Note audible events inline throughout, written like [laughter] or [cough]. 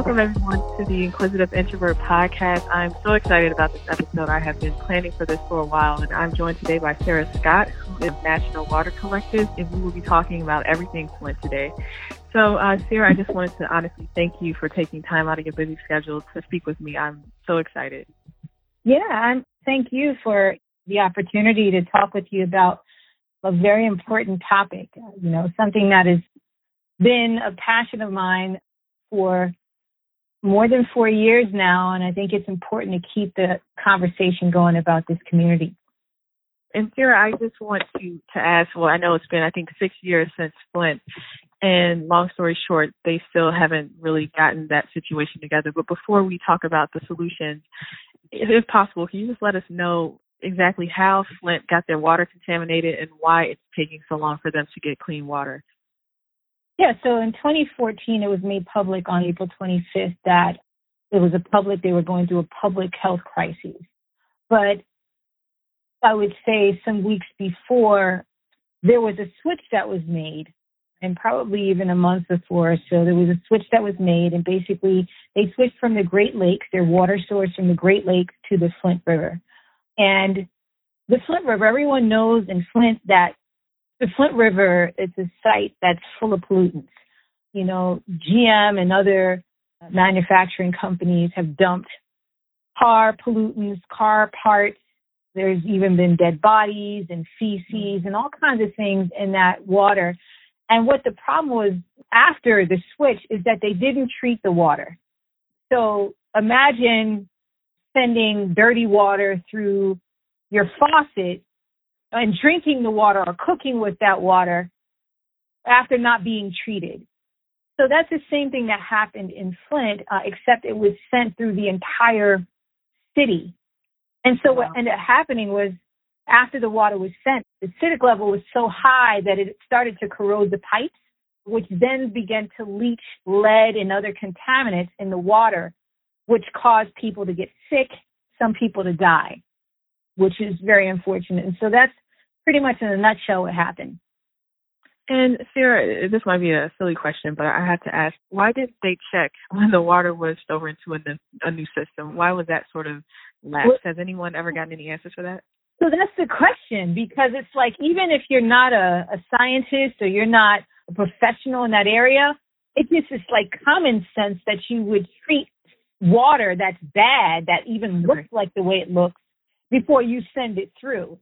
welcome everyone to the Inquisitive Introvert podcast. I'm so excited about this episode. I have been planning for this for a while, and I'm joined today by Sarah Scott, who is National Water Collective, and we will be talking about everything Flint today. So, uh, Sarah, I just wanted to honestly thank you for taking time out of your busy schedule to speak with me. I'm so excited. Yeah, and thank you for the opportunity to talk with you about a very important topic. You know, something that has been a passion of mine for more than four years now, and I think it's important to keep the conversation going about this community. And Sarah, I just want to to ask. Well, I know it's been I think six years since Flint, and long story short, they still haven't really gotten that situation together. But before we talk about the solutions, if possible, can you just let us know exactly how Flint got their water contaminated and why it's taking so long for them to get clean water? Yeah, so in 2014, it was made public on April 25th that it was a public, they were going through a public health crisis. But I would say some weeks before, there was a switch that was made, and probably even a month before. So there was a switch that was made, and basically they switched from the Great Lakes, their water source from the Great Lakes to the Flint River. And the Flint River, everyone knows in Flint that the Flint River is a site that's full of pollutants. You know, GM and other manufacturing companies have dumped car pollutants, car parts. There's even been dead bodies and feces and all kinds of things in that water. And what the problem was after the switch is that they didn't treat the water. So imagine sending dirty water through your faucet and drinking the water or cooking with that water after not being treated. So that's the same thing that happened in Flint, uh, except it was sent through the entire city. And so wow. what ended up happening was after the water was sent, the acidic level was so high that it started to corrode the pipes, which then began to leach lead and other contaminants in the water, which caused people to get sick, some people to die, which is very unfortunate. And so that's pretty much in a nutshell what happened. And Sarah, this might be a silly question, but I have to ask: Why did they check [laughs] when the water was over into a, a new system? Why was that sort of lapsed? Well, Has anyone ever gotten any answers for that? So that's the question because it's like even if you're not a, a scientist or you're not a professional in that area, it just is like common sense that you would treat water that's bad that even looks like the way it looks before you send it through.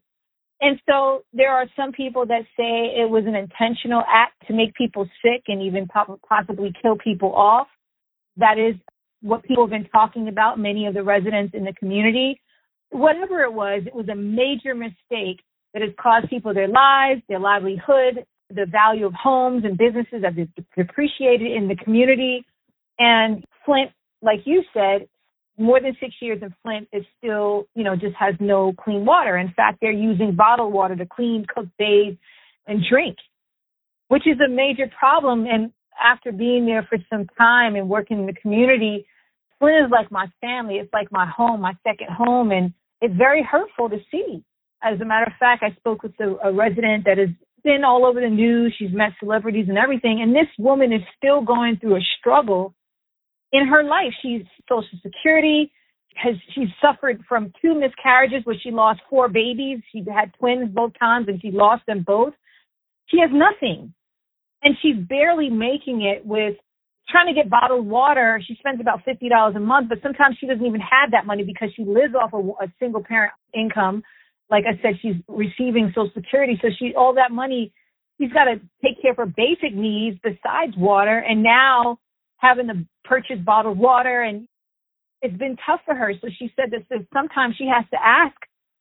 And so there are some people that say it was an intentional act to make people sick and even possibly kill people off. That is what people have been talking about, many of the residents in the community. Whatever it was, it was a major mistake that has caused people their lives, their livelihood, the value of homes and businesses have depreciated in the community. And Flint, like you said, more than six years in Flint is still, you know, just has no clean water. In fact, they're using bottled water to clean, cook, bathe, and drink, which is a major problem. And after being there for some time and working in the community, Flint is like my family. It's like my home, my second home. And it's very hurtful to see. As a matter of fact, I spoke with a, a resident that has been all over the news. She's met celebrities and everything. And this woman is still going through a struggle in her life. She's Social Security, has she's suffered from two miscarriages where she lost four babies. She had twins both times and she lost them both. She has nothing. And she's barely making it with trying to get bottled water. She spends about fifty dollars a month, but sometimes she doesn't even have that money because she lives off a, a single parent income. Like I said, she's receiving Social Security, so she all that money. She's got to take care of her basic needs besides water, and now having to purchase bottled water and it's been tough for her. So she said that sometimes she has to ask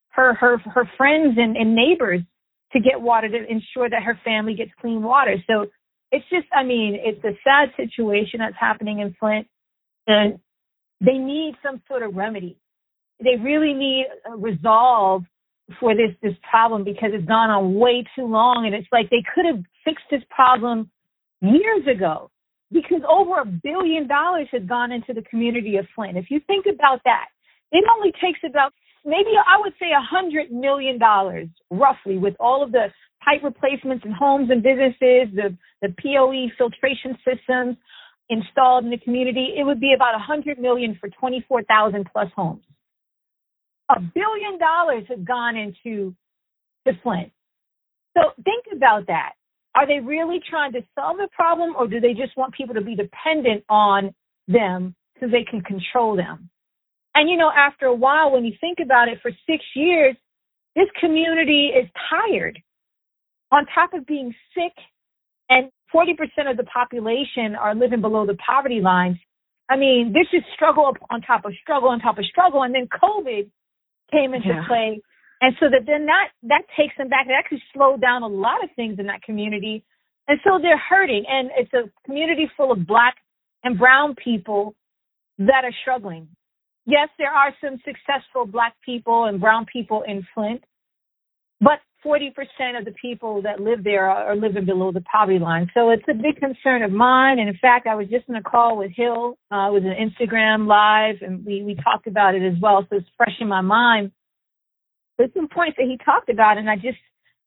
her her her friends and, and neighbors to get water to ensure that her family gets clean water. So it's just I mean, it's a sad situation that's happening in Flint and they need some sort of remedy. They really need a resolve for this this problem because it's gone on way too long and it's like they could have fixed this problem years ago because over a billion dollars has gone into the community of Flint. If you think about that, it only takes about maybe I would say a hundred million dollars roughly with all of the pipe replacements in homes and businesses, the, the POE filtration systems, installed in the community, it would be about a hundred million for 24,000 plus homes. A billion dollars have gone into the Flint. So think about that. Are they really trying to solve the problem or do they just want people to be dependent on them so they can control them? And you know, after a while, when you think about it for six years, this community is tired. On top of being sick and 40% of the population are living below the poverty line. I mean, this is struggle on top of struggle on top of struggle. And then COVID came into yeah. play. And so that then that, that takes them back. It actually slowed down a lot of things in that community. And so they're hurting. And it's a community full of black and brown people that are struggling. Yes, there are some successful black people and brown people in Flint, but 40% of the people that live there are, are, living below the poverty line. So it's a big concern of mine. And in fact, I was just in a call with Hill. Uh, it was an Instagram live and we, we talked about it as well. So it's fresh in my mind. There's some points that he talked about and I just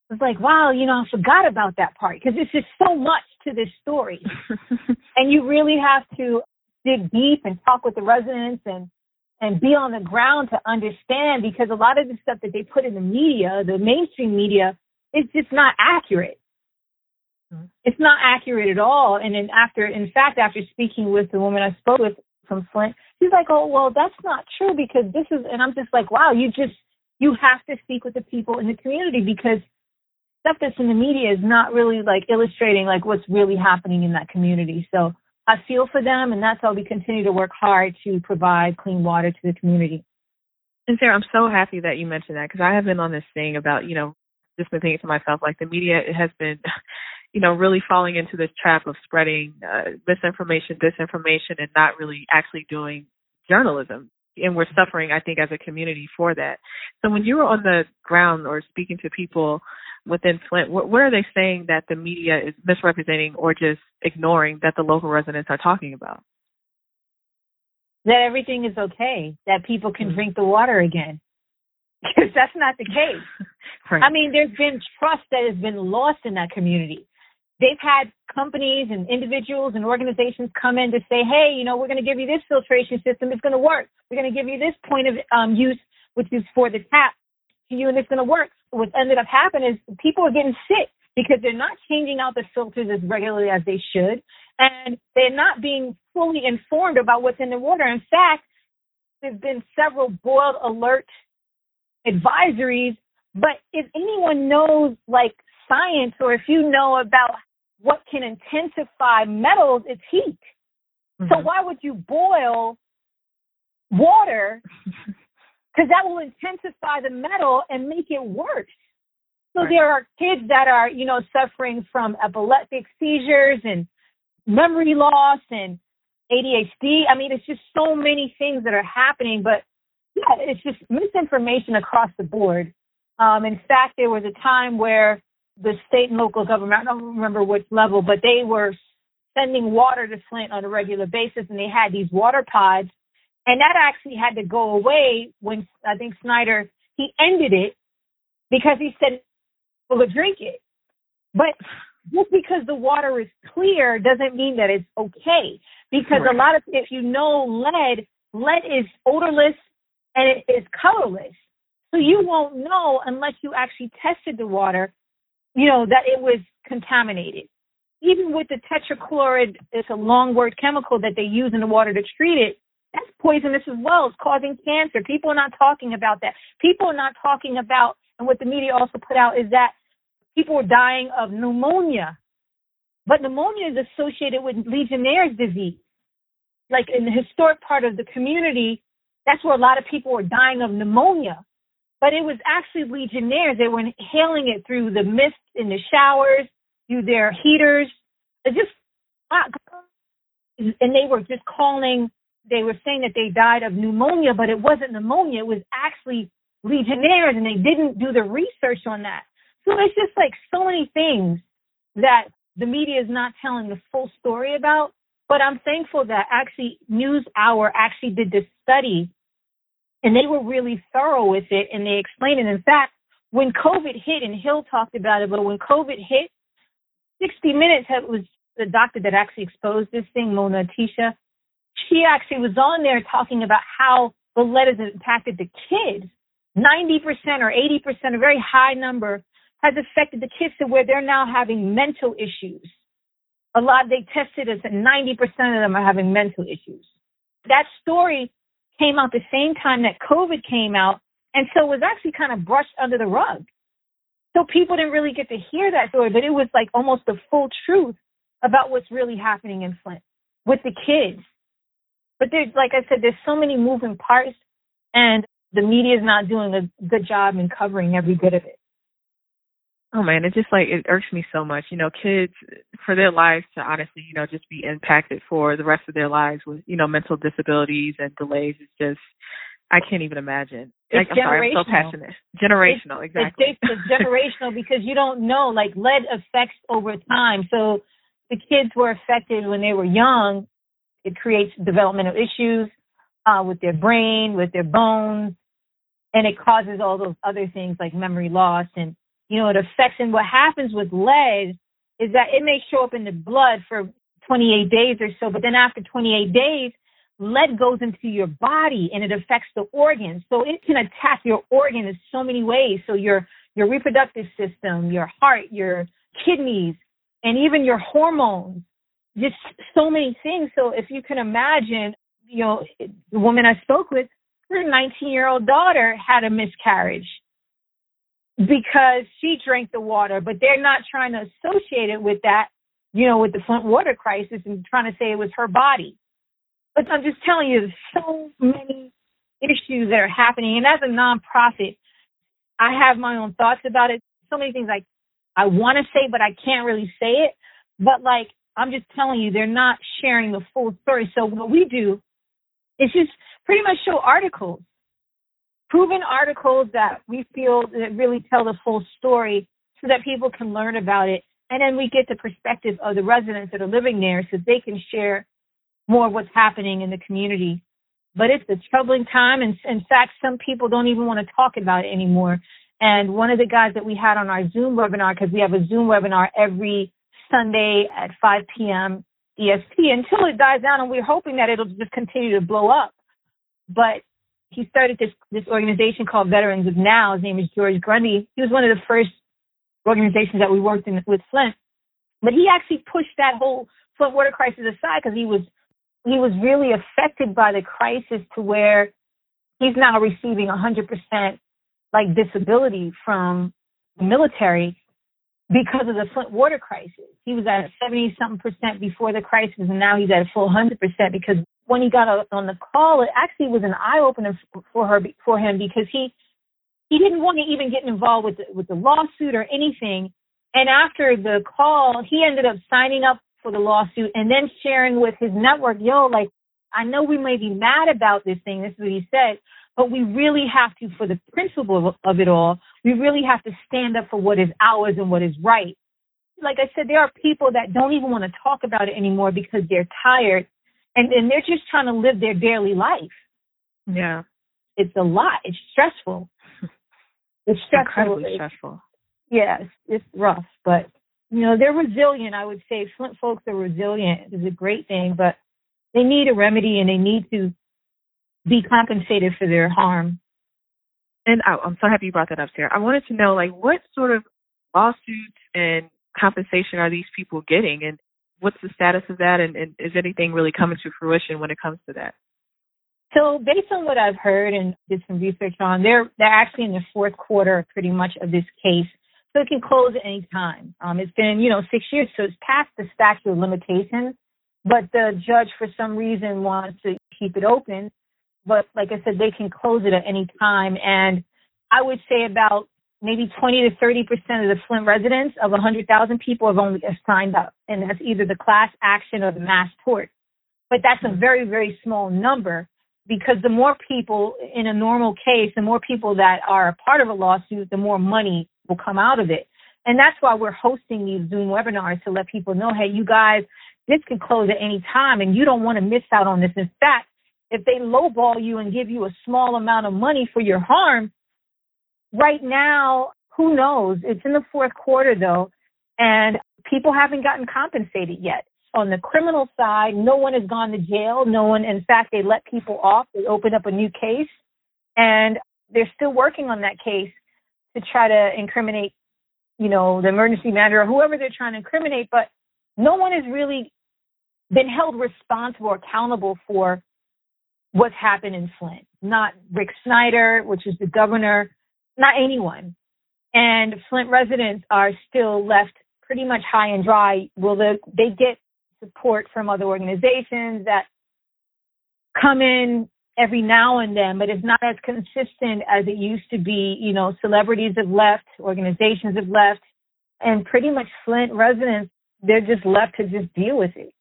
was like, wow, you know, I forgot about that part because there's just so much to this story. [laughs] and you really have to dig deep and talk with the residents and and be on the ground to understand because a lot of the stuff that they put in the media, the mainstream media, is just not accurate. Mm-hmm. It's not accurate at all. And then after, in fact, after speaking with the woman I spoke with from Flint, she's like, "Oh, well, that's not true because this is," and I'm just like, "Wow, you just you have to speak with the people in the community because stuff that's in the media is not really like illustrating like what's really happening in that community." So I feel for them, and that's why we continue to work hard to provide clean water to the community. And Sarah, I'm so happy that you mentioned that because I have been on this thing about, you know, just been thinking to myself, like the media it has been, [laughs] you know, really falling into this trap of spreading uh, misinformation, disinformation, and not really actually doing journalism. And we're suffering, I think, as a community for that. So when you were on the ground or speaking to people within Flint, what, what are they saying that the media is misrepresenting or just ignoring that the local residents are talking about? That everything is okay, that people can mm-hmm. drink the water again. [laughs] Because that's not the case. [laughs] right. I mean, there's been trust that has been lost in that community. They've had companies and individuals and organizations come in to say, hey, you know, we're going to give you this filtration system. It's going to work. We're going to give you this point of um, use, which is for the tap to you, and it's going to work what ended up happening is people are getting sick because they're not changing out the filters as regularly as they should, and they're not being fully informed about what's in the water. In fact, there's been several boiled alert advisories, but if anyone knows like science or if you know about what can intensify metals, is heat. Mm-hmm. So why would you boil water [laughs] because that will intensify the metal and make it worse. So right. there are kids that are, you know, suffering from epileptic seizures and memory loss and ADHD. I mean, it's just so many things that are happening, but yeah, it's just misinformation across the board. Um, in fact, there was a time where the state and local government, I don't remember which level, but they were sending water to Flint on a regular basis and they had these water pods and that actually had to go away when I think Snyder, he ended it because he said, well, drink it. But just because the water is clear doesn't mean that it's okay. Because right. a lot of, if you know lead, lead is odorless and it is colorless. So you won't know unless you actually tested the water, you know, that it was contaminated. Even with the tetrachloride, it's a long word chemical that they use in the water to treat it that's poisonous as well. It's causing cancer. People are not talking about that. People are not talking about, and what the media also put out is that people are dying of pneumonia. But pneumonia is associated with Legionnaire's disease. Like in the historic part of the community, that's where a lot of people were dying of pneumonia. But it was actually Legionnaires. They were inhaling it through the mist in the showers, through their heaters. It just, and they were just calling they were saying that they died of pneumonia, but it wasn't pneumonia. It was actually Legionnaires, and they didn't do the research on that. So it's just like so many things that the media is not telling the full story about. But I'm thankful that actually News Hour actually did this study, and they were really thorough with it, and they explained it. In fact, when COVID hit, and Hill talked about it, but when COVID hit, 60 Minutes had, was the doctor that actually exposed this thing, Mona Tisha, she actually was on there talking about how the has impacted the kids. 90% or 80%, a very high number, has affected the kids to where they're now having mental issues. A lot, they tested us and 90% of them are having mental issues. That story came out the same time that COVID came out, and so it was actually kind of brushed under the rug. So people didn't really get to hear that story, but it was like almost the full truth about what's really happening in Flint with the kids. But there's, like I said, there's so many moving parts, and the media is not doing a good job in covering every bit of it. Oh man, it just like it irks me so much. You know, kids for their lives to honestly, you know, just be impacted for the rest of their lives with, you know, mental disabilities and delays is just I can't even imagine. It's like, I'm sorry, I'm so passionate. Generational, it's, exactly. It's, it's generational because you don't know. Like lead affects over time. So the kids were affected when they were young. It creates developmental issues uh, with their brain, with their bones, and it causes all those other things like memory loss and you know it affects. And what happens with lead is that it may show up in the blood for 28 days or so, but then after 28 days, lead goes into your body and it affects the organs. So it can attack your organ in so many ways. So your your reproductive system, your heart, your kidneys, and even your hormones. Just so many things. So if you can imagine, you know, the woman I spoke with, her 19 year old daughter had a miscarriage because she drank the water, but they're not trying to associate it with that, you know, with the Flint water crisis and trying to say it was her body. But I'm just telling you, there's so many issues that are happening. And as a nonprofit, I have my own thoughts about it. So many things like I want to say, but I can't really say it. But like, I'm just telling you, they're not sharing the full story. So what we do is just pretty much show articles, proven articles that we feel that really tell the full story so that people can learn about it. And then we get the perspective of the residents that are living there so they can share more of what's happening in the community. But it's a troubling time. And in fact, some people don't even want to talk about it anymore. And one of the guys that we had on our Zoom webinar, because we have a Zoom webinar every Sunday at 5 p.m. EST until it dies down, and we're hoping that it'll just continue to blow up. But he started this this organization called Veterans of Now. His name is George Grundy. He was one of the first organizations that we worked in with Flint. But he actually pushed that whole Flint water crisis aside because he was he was really affected by the crisis to where he's now receiving 100% like disability from the military because of the Flint water crisis. He was at 70 something percent before the crisis, and now he's at a full 100 percent because when he got on the call, it actually was an eye opener for her for him because he he didn't want to even get involved with the, with the lawsuit or anything. And after the call, he ended up signing up for the lawsuit and then sharing with his network, yo, like, I know we may be mad about this thing. This is what he said, but we really have to, for the principle of it all, we really have to stand up for what is ours and what is right. Like I said, there are people that don't even want to talk about it anymore because they're tired and, and they're just trying to live their daily life. Yeah. It's a lot. It's stressful. [laughs] It's stressful. Incredibly stressful. Yes, it's rough, but you know, they're resilient. I would say Flint folks are resilient. is a great thing, but they need a remedy and they need to be compensated for their harm. And I, I'm so happy you brought that up, Sarah. I wanted to know, like, what sort of lawsuits and compensation are these people getting, and what's the status of that, and, and is anything really coming to fruition when it comes to that? So, based on what I've heard and did some research on, they're they're actually in the fourth quarter, pretty much, of this case so it can close at any time. Um, it's been, you know, six years, so it's past the statute of limitations, but the judge, for some reason, wants to keep it open. But like I said, they can close it at any time. And I would say about maybe 20 to 30 percent of the Flint residents of 100,000 people have only signed up, and that's either the class action or the mass tort. But that's a very, very small number because the more people in a normal case, the more people that are a part of a lawsuit, the more money will come out of it. And that's why we're hosting these Zoom webinars to let people know, hey, you guys, this can close at any time and you don't want to miss out on this. In fact, if they lowball you and give you a small amount of money for your harm, right now, who knows? It's in the fourth quarter though, and people haven't gotten compensated yet. On the criminal side, no one has gone to jail. No one, in fact, they let people off. They opened up a new case and they're still working on that case to try to incriminate, you know, the emergency manager or whoever they're trying to incriminate. But no one has really been held responsible or accountable for what's happened in Flint. Not Rick Snyder, which is the governor, not anyone. And Flint residents are still left pretty much high and dry. Will they, they get support from other organizations that come in every now and then, but it's not as consistent as it used to be. You know, celebrities have left, organizations have left, and pretty much Flint residents, they're just left to just deal with it.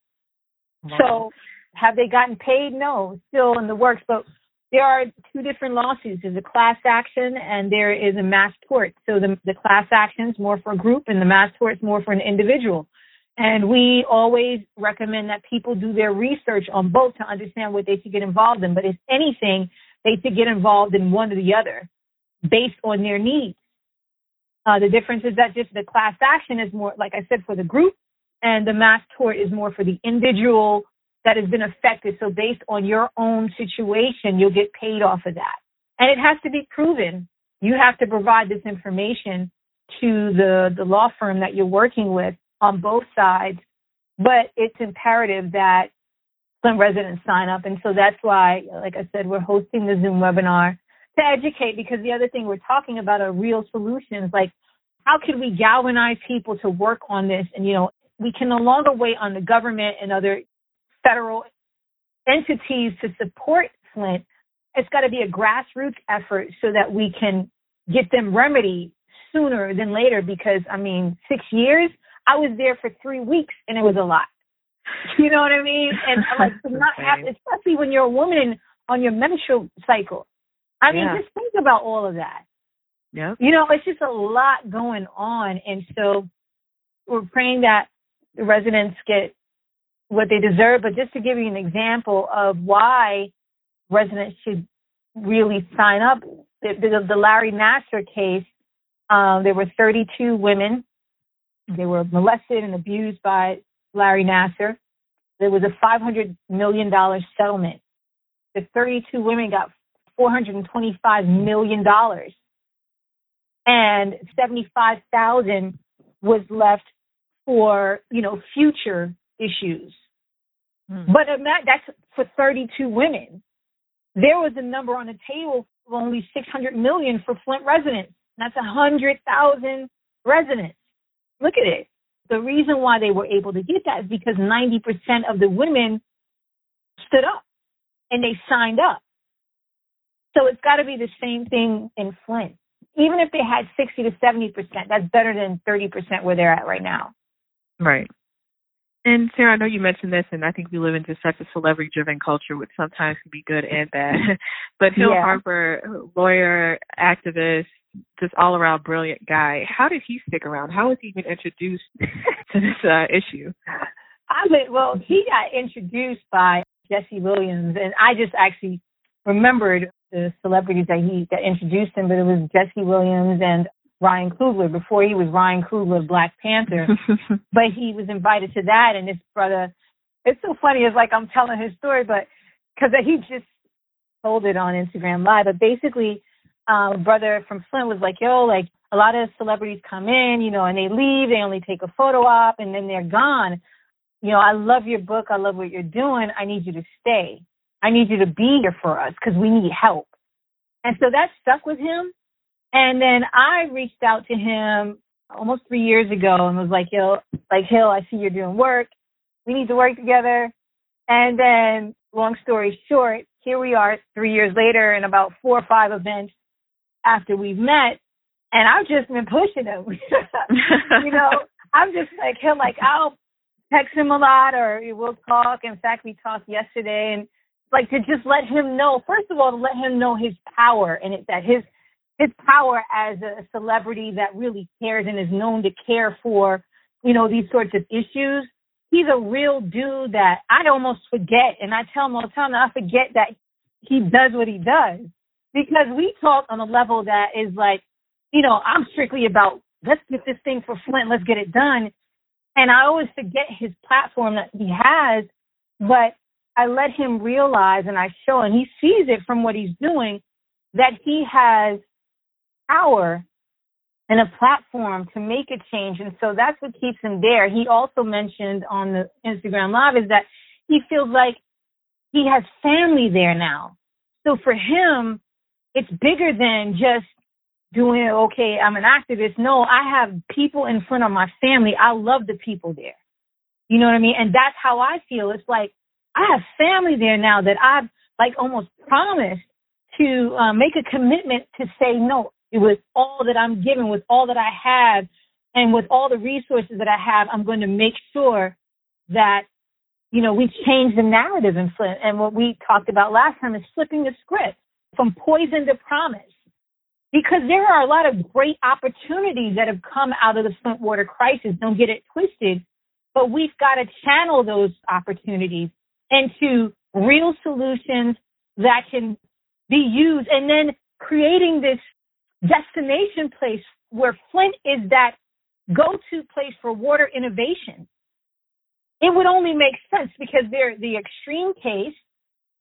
Wow. So have they gotten paid? No, still in the works, but there are two different lawsuits. There's a class action and there is a mass tort. So the, the class action is more for a group and the mass tort is more for an individual. And we always recommend that people do their research on both to understand what they should get involved in. But if anything, they should get involved in one or the other based on their needs. Uh, the difference is that just the class action is more, like I said, for the group, and the mass tort is more for the individual that has been affected. So based on your own situation, you'll get paid off of that. And it has to be proven. You have to provide this information to the, the law firm that you're working with on both sides. But it's imperative that some residents sign up. And so that's why, like I said, we're hosting the Zoom webinar to educate because the other thing we're talking about are real solutions. Like, how can we galvanize people to work on this? And, you know, we can no longer wait on the government and other federal entities to support Flint. It's got to be a grassroots effort so that we can get them remedy sooner than later because I mean, six years, I was there for three weeks and it was a lot. You know what I mean? And [laughs] like to not have, especially when you're a woman on your menstrual cycle. I mean, yeah. just think about all of that. Yeah. You know, it's just a lot going on. And so we're praying that the residents get what they deserve. But just to give you an example of why residents should really sign up, the, the, the Larry Nassar case, um, there were 32 women. They were molested and abused by Larry Nassar. There was a $500 million settlement. The 32 women got $425 million. And 75,000 was left for, you know, future issues. Mm. But that's for 32 women. There was a number on the table of only 600 million for Flint residents. That's 100,000 residents. Look at it. The reason why they were able to get that is because 90% of the women stood up and they signed up. So it's got to be the same thing in Flint. Even if they had 60 to 70%, that's better than 30% where they're at right now. Right. And Sarah, I know you mentioned this, and I think we live in just such a celebrity-driven culture, which sometimes can be good and bad. [laughs] but Hill yeah. Harper, lawyer, activist, just all-around brilliant guy. How did he stick around? How was he even introduced [laughs] to this uh, issue? I mean, well, he got introduced by Jesse Williams, and I just actually remembered the celebrities that he that introduced him, but it was Jesse Williams and Ryan Coogler before he was Ryan Coogler of Black Panther. [laughs] but he was invited to that, and his brother. It's so funny. It's like I'm telling his story, but because he just told it on Instagram Live. But basically, um, brother from Flint was like, "Yo, like a lot of celebrities come in, you know, and they leave. They only take a photo op, and then they're gone. You know, I love your book. I love what you're doing. I need you to stay. I need you to be here for us because we need help." And so that stuck with him. And then I reached out to him almost three years ago and was like, yo, like, Hill, I see you're doing work. We need to work together. And then, long story short, here we are three years later and about four or five events after we've met. And I've just been pushing him. [laughs] you know, I'm just like him, like, I'll text him a lot or we'll talk. In fact, we talked yesterday and like to just let him know, first of all, to let him know his power and it, that his, his power as a celebrity that really cares and is known to care for, you know, these sorts of issues. He's a real dude that I almost forget, and I tell him all the time that I forget that he does what he does because we talk on a level that is like, you know, I'm strictly about let's get this thing for Flint, let's get it done. And I always forget his platform that he has, but I let him realize and I show and he sees it from what he's doing that he has power and a platform to make a change. And so that's what keeps him there. He also mentioned on the Instagram live is that he feels like he has family there now. So for him, it's bigger than just doing okay, I'm an activist. No, I have people in front of my family. I love the people there. You know what I mean? And that's how I feel. It's like I have family there now that I've like almost promised to uh, make a commitment to say no with all that I'm given, with all that I have, and with all the resources that I have. I'm going to make sure that you know we change the narrative in Flint. And what we talked about last time is flipping the script from poison to promise because there are a lot of great opportunities that have come out of the Flint water crisis. Don't get it twisted, but we've got to channel those opportunities into real solutions that can be used and then creating this destination place where Flint is that go-to place for water innovation. It would only make sense because they're the extreme case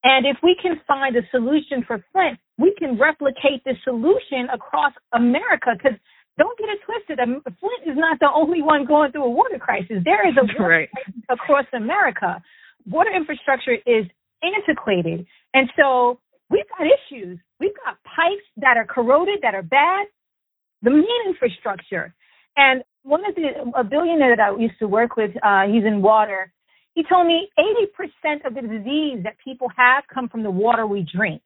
and if we can find a solution for Flint, we can replicate the solution across America. Because don't get it twisted, um, Flint is not the only one going through a water crisis. There is a [laughs] water right. crisis across America. Water infrastructure is antiquated, and so we've got issues. We've got pipes that are corroded, that are bad. The main infrastructure, and one of the a billionaire that I used to work with, uh, he's in water he told me 80% of the disease that people have come from the water we drink.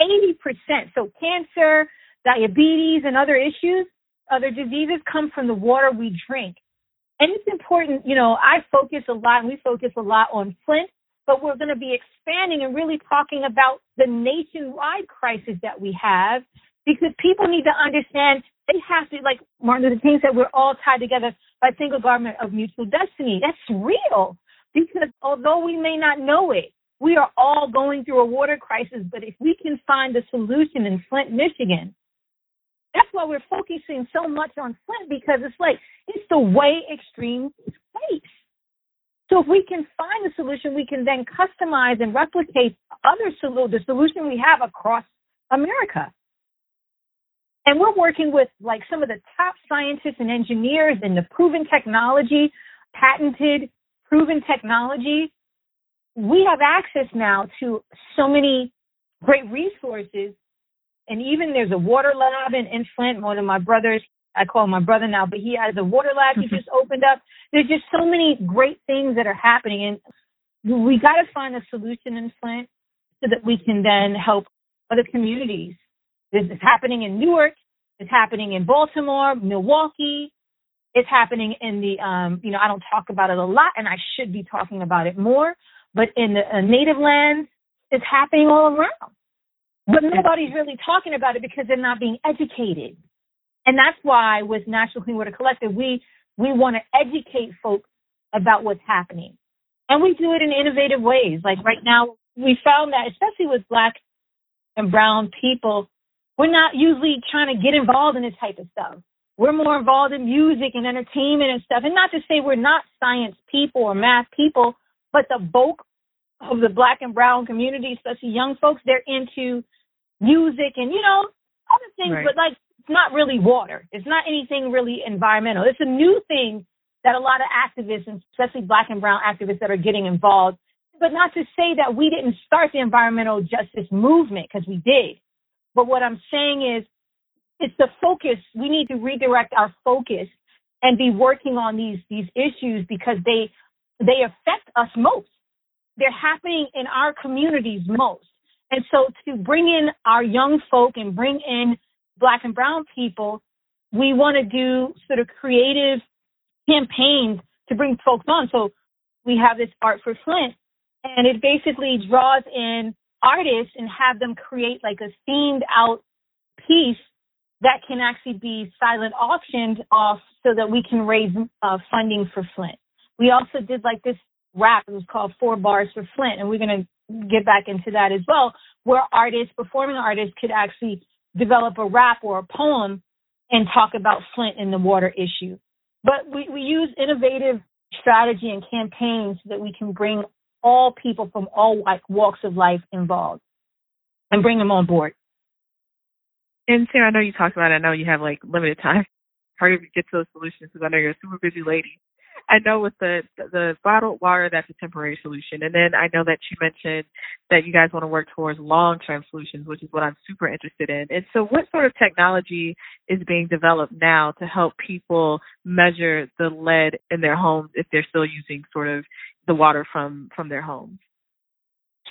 80%. So cancer, diabetes, and other issues, other diseases come from the water we drink. And it's important, you know, I focus a lot and we focus a lot on Flint, but we're going to be expanding and really talking about the nationwide crisis that we have because people need to understand they have to, like Martin Luther King said, we're all tied together by a single garment of mutual destiny. That's real. Because although we may not know it, we are all going through a water crisis. But if we can find a solution in Flint, Michigan, that's why we're focusing so much on Flint because it's like it's the way extreme place. If we can find a solution, we can then customize and replicate other solu- the solution we have across America. And we're working with like some of the top scientists and engineers in the proven technology, patented proven technology, we have access now to so many great resources. And even there's a water lab in, in Flint. One of my brothers, I call him my brother now, but he has a water lab he [laughs] just opened up. There's just so many great things that are happening. And we got to find a solution in Flint so that we can then help other communities. This is happening in Newark. It's happening in Baltimore, Milwaukee, it's happening in the, um, you know, I don't talk about it a lot and I should be talking about it more, but in the uh, native lands, it's happening all around. But nobody's really talking about it because they're not being educated. And that's why with National Clean Water Collective, we, we want to educate folks about what's happening. And we do it in innovative ways. Like right now, we found that, especially with black and brown people, we're not usually trying to get involved in this type of stuff. We're more involved in music and entertainment and stuff. And not to say we're not science people or math people, but the bulk of the black and brown community, especially young folks, they're into music and, you know, other things, right. but like not really water. It's not anything really environmental. It's a new thing that a lot of activists, especially black and brown activists that are getting involved, but not to say that we didn't start the environmental justice movement because we did. But what I'm saying is it's the focus. We need to redirect our focus and be working on these these issues because they they affect us most. They're happening in our communities most. And so to bring in our young folk and bring in black and brown people, we want to do sort of creative campaigns to bring folks on. So we have this art for Flint and it basically draws in artists and have them create like a themed out piece that can actually be silent auctioned off so that we can raise uh, funding for Flint. We also did like this rap. It was called Four Bars for Flint, and we're going to get back into that as well, where artists, performing artists, could actually develop a rap or a poem and talk about Flint and the water issue. But we, we use innovative strategy and campaigns so that we can bring all people from all walks of life involved and bring them on board. And Sarah, I know you talked about it. I know you have like limited time. Hard to get to those solutions because I know you're a super busy lady. I know with the the bottled water, that's a temporary solution, and then I know that you mentioned that you guys want to work towards long term solutions, which is what I'm super interested in. And so, what sort of technology is being developed now to help people measure the lead in their homes if they're still using sort of the water from from their homes?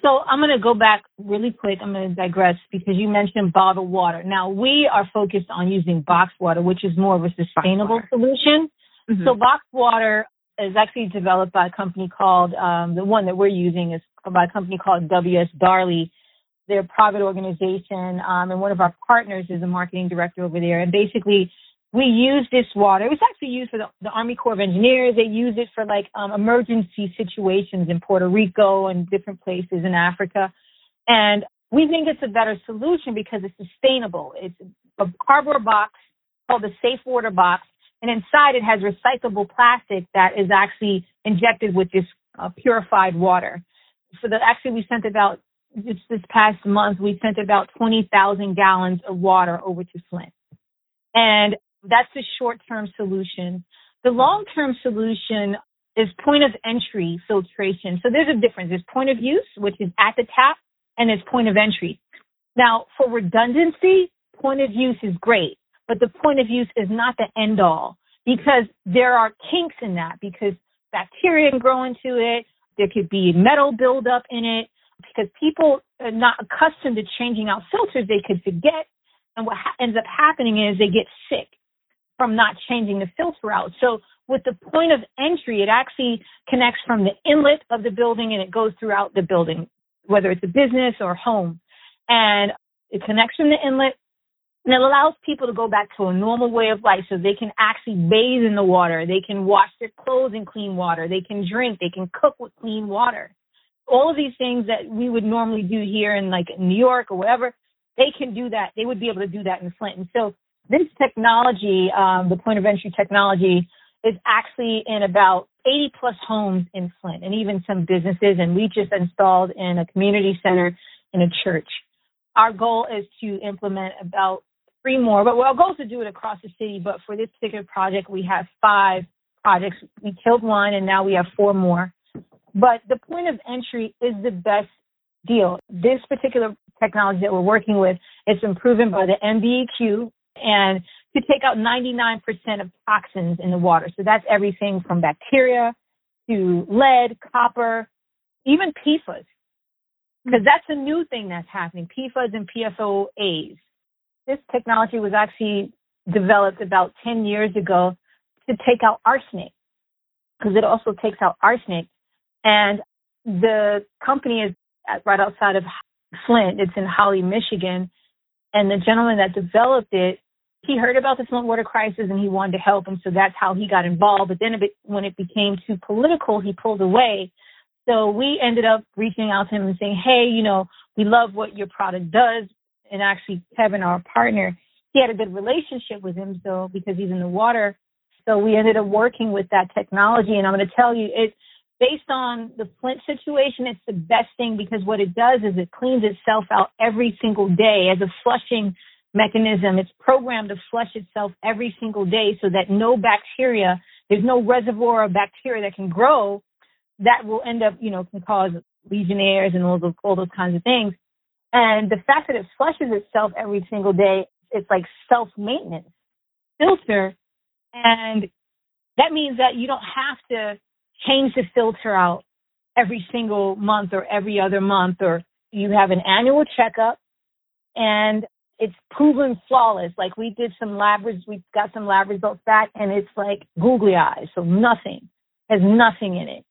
So I'm going to go back really quick. I'm going to digress because you mentioned bottled water. Now we are focused on using box water, which is more of a sustainable solution. Mm-hmm. So box water is actually developed by a company called um, the one that we're using is by a company called WS Darley. They're a private organization, um, and one of our partners is a marketing director over there. And basically, we use this water. It was actually used for the, the Army Corps of Engineers. They use it for like um, emergency situations in Puerto Rico and different places in Africa. And we think it's a better solution because it's sustainable. It's a cardboard box called the Safe Water Box and inside it has recyclable plastic that is actually injected with this uh, purified water. So that actually we sent about just this past month we sent about 20,000 gallons of water over to Flint. And that's the short-term solution. The long-term solution is point of entry filtration. So there's a difference. There's point of use, which is at the tap, and there's point of entry. Now, for redundancy, point of use is great but the point of use is not the end all because there are kinks in that because bacteria can grow into it. There could be metal buildup in it because people are not accustomed to changing out filters. They could forget. And what ha- ends up happening is they get sick from not changing the filter out. So with the point of entry, it actually connects from the inlet of the building and it goes throughout the building, whether it's a business or home. And it connects from the inlet and it allows people to go back to a normal way of life so they can actually bathe in the water. They can wash their clothes in clean water. They can drink. They can cook with clean water. All of these things that we would normally do here in like New York or whatever, they can do that. They would be able to do that in Flint. And so this technology, um, the point of entry technology, is actually in about 80 plus homes in Flint and even some businesses. And we just installed in a community center in a church. Our goal is to implement about three more, but our goal is to do it across the city. But for this particular project, we have five projects. We killed one and now we have four more. But the point of entry is the best deal. This particular technology that we're working with is been proven by the MDEQ and to take out 99% of toxins in the water. So that's everything from bacteria to lead, copper, even PFAS. Because that's a new thing that's happening, PFAS and PFOAs this technology was actually developed about 10 years ago to take out arsenic because it also takes out arsenic. And the company is right outside of Flint. It's in Holly, Michigan. And the gentleman that developed it, he heard about the Flint water crisis and he wanted to help. And so that's how he got involved. But then it, when it became too political, he pulled away. So we ended up reaching out to him and saying, hey, you know, we love what your product does and actually Kevin, our partner, he had a good relationship with him, so because he's in the water. So we ended up working with that technology, and I'm going to tell you, it's based on the Flint situation. It's the best thing because what it does is it cleans itself out every single day as a flushing mechanism. It's programmed to flush itself every single day so that no bacteria, there's no reservoir of bacteria that can grow that will end up, you know, can cause legionnaires and all those, all those kinds of things. And the fact that it flushes itself every single day, it's like self maintenance filter. And that means that you don't have to change the filter out every single month or every other month, or you have an annual checkup and it's proven flawless. Like we did some lab, results. we got some lab results back and it's like googly eyes. So nothing, has nothing in it.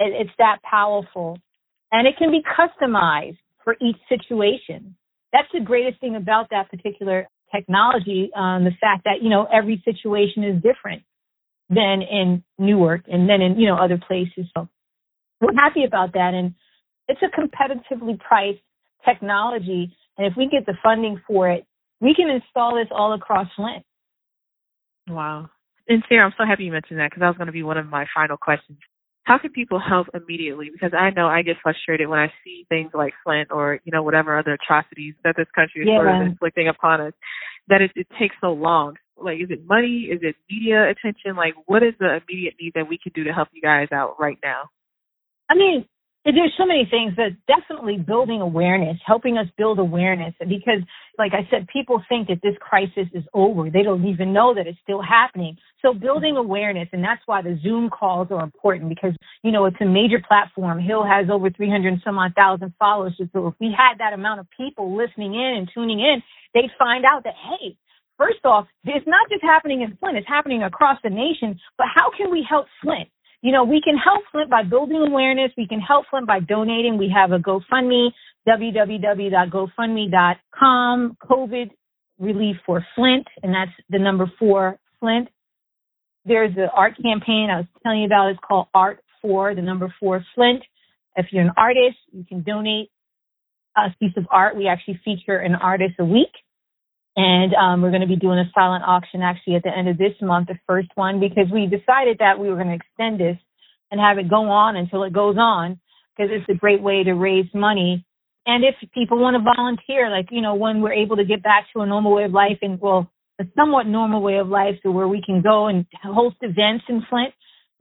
it it's that powerful and it can be customized for each situation. That's the greatest thing about that particular technology, um, the fact that, you know, every situation is different than in Newark and then in, you know, other places. So we're happy about that. And it's a competitively priced technology. And if we get the funding for it, we can install this all across Flint. Wow. And Sarah, I'm so happy you mentioned that because that was going to be one of my final questions. How can people help immediately? Because I know I get frustrated when I see things like Flint or, you know, whatever other atrocities that this country is yeah. sort of inflicting upon us, that it, it takes so long. Like, is it money? Is it media attention? Like, what is the immediate need that we can do to help you guys out right now? I mean, there's so many things that definitely building awareness, helping us build awareness. Because, like I said, people think that this crisis is over. They don't even know that it's still happening. So building awareness, and that's why the Zoom calls are important because, you know, it's a major platform. Hill has over 300 and some odd thousand followers. So if we had that amount of people listening in and tuning in, they'd find out that, hey, first off, it's not just happening in Flint, it's happening across the nation, but how can we help Flint? You know, we can help Flint by building awareness. We can help Flint by donating. We have a GoFundMe, www.gofundme.com, COVID relief for Flint, and that's the number four Flint. There's the art campaign I was telling you about. It's called Art for the number four Flint. If you're an artist, you can donate a piece of art. We actually feature an artist a week. And um, we're going to be doing a silent auction actually at the end of this month, the first one, because we decided that we were going to extend this and have it go on until it goes on, because it's a great way to raise money. And if people want to volunteer, like, you know, when we're able to get back to a normal way of life and, well, a somewhat normal way of life, so where we can go and host events in Flint,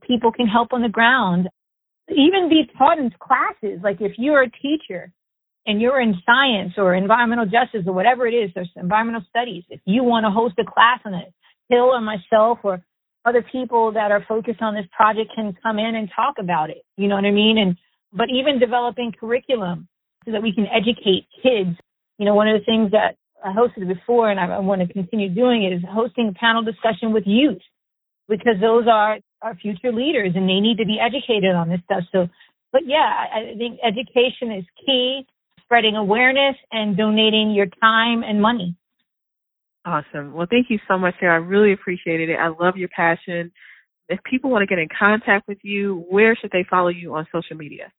people can help on the ground. Even be taught in classes. Like if you're a teacher and you're in science or environmental justice or whatever it is, there's environmental studies. If you want to host a class on it, Hill or myself or other people that are focused on this project can come in and talk about it. You know what I mean? And but even developing curriculum so that we can educate kids. You know, one of the things that I hosted before and I, want to continue doing is hosting a panel discussion with youth because those are our future leaders and they need to be educated on this stuff. So, but yeah, I think education is key spreading awareness and donating your time and money. Awesome. Well, thank you so much, Sarah. I really appreciated it. I love your passion. If people want to get in contact with you, where should they follow you on social media?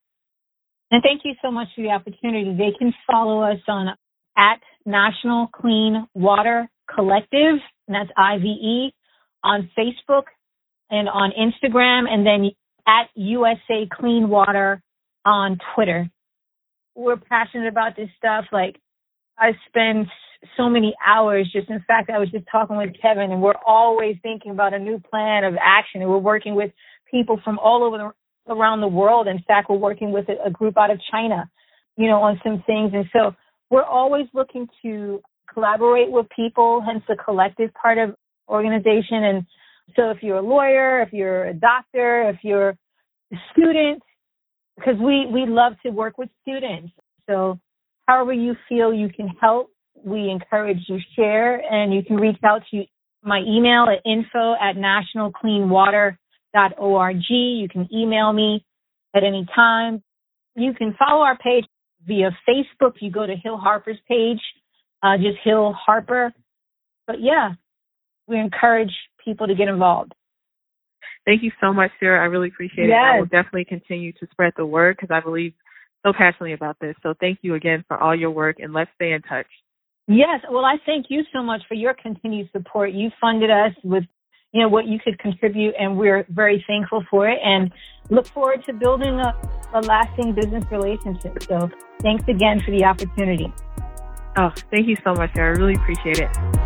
And thank you so much for the opportunity. They can follow us on at National Clean Water Collective, and that's IVE, on Facebook and on Instagram, and then at USA Clean Water on Twitter we're passionate about this stuff. Like I spend so many hours just in fact I was just talking with Kevin and we're always thinking about a new plan of action and we're working with people from all over the, around the world. In fact, we're working with a, a group out of China, you know, on some things. And so we're always looking to collaborate with people, hence the collective part of organization. And so if you're a lawyer, if you're a doctor, if you're a student, because we we love to work with students. So however you feel you can help, we encourage you share, and you can reach out to my email at info at nationalcleanwater.org. You can email me at any time. You can follow our page via Facebook. You go to Hill Harper's page, uh, just Hill Harper. But yeah, we encourage people to get involved. Thank you so much, Sarah. I really appreciate yes. it. I will definitely continue to spread the word because I believe so passionately about this. So thank you again for all your work and let's stay in touch. Yes. Well, I thank you so much for your continued support. You funded us with, you know, what you could contribute and we're very thankful for it and look forward to building a, a lasting business relationship. So thanks again for the opportunity. Oh, thank you so much, Sarah. I really appreciate it.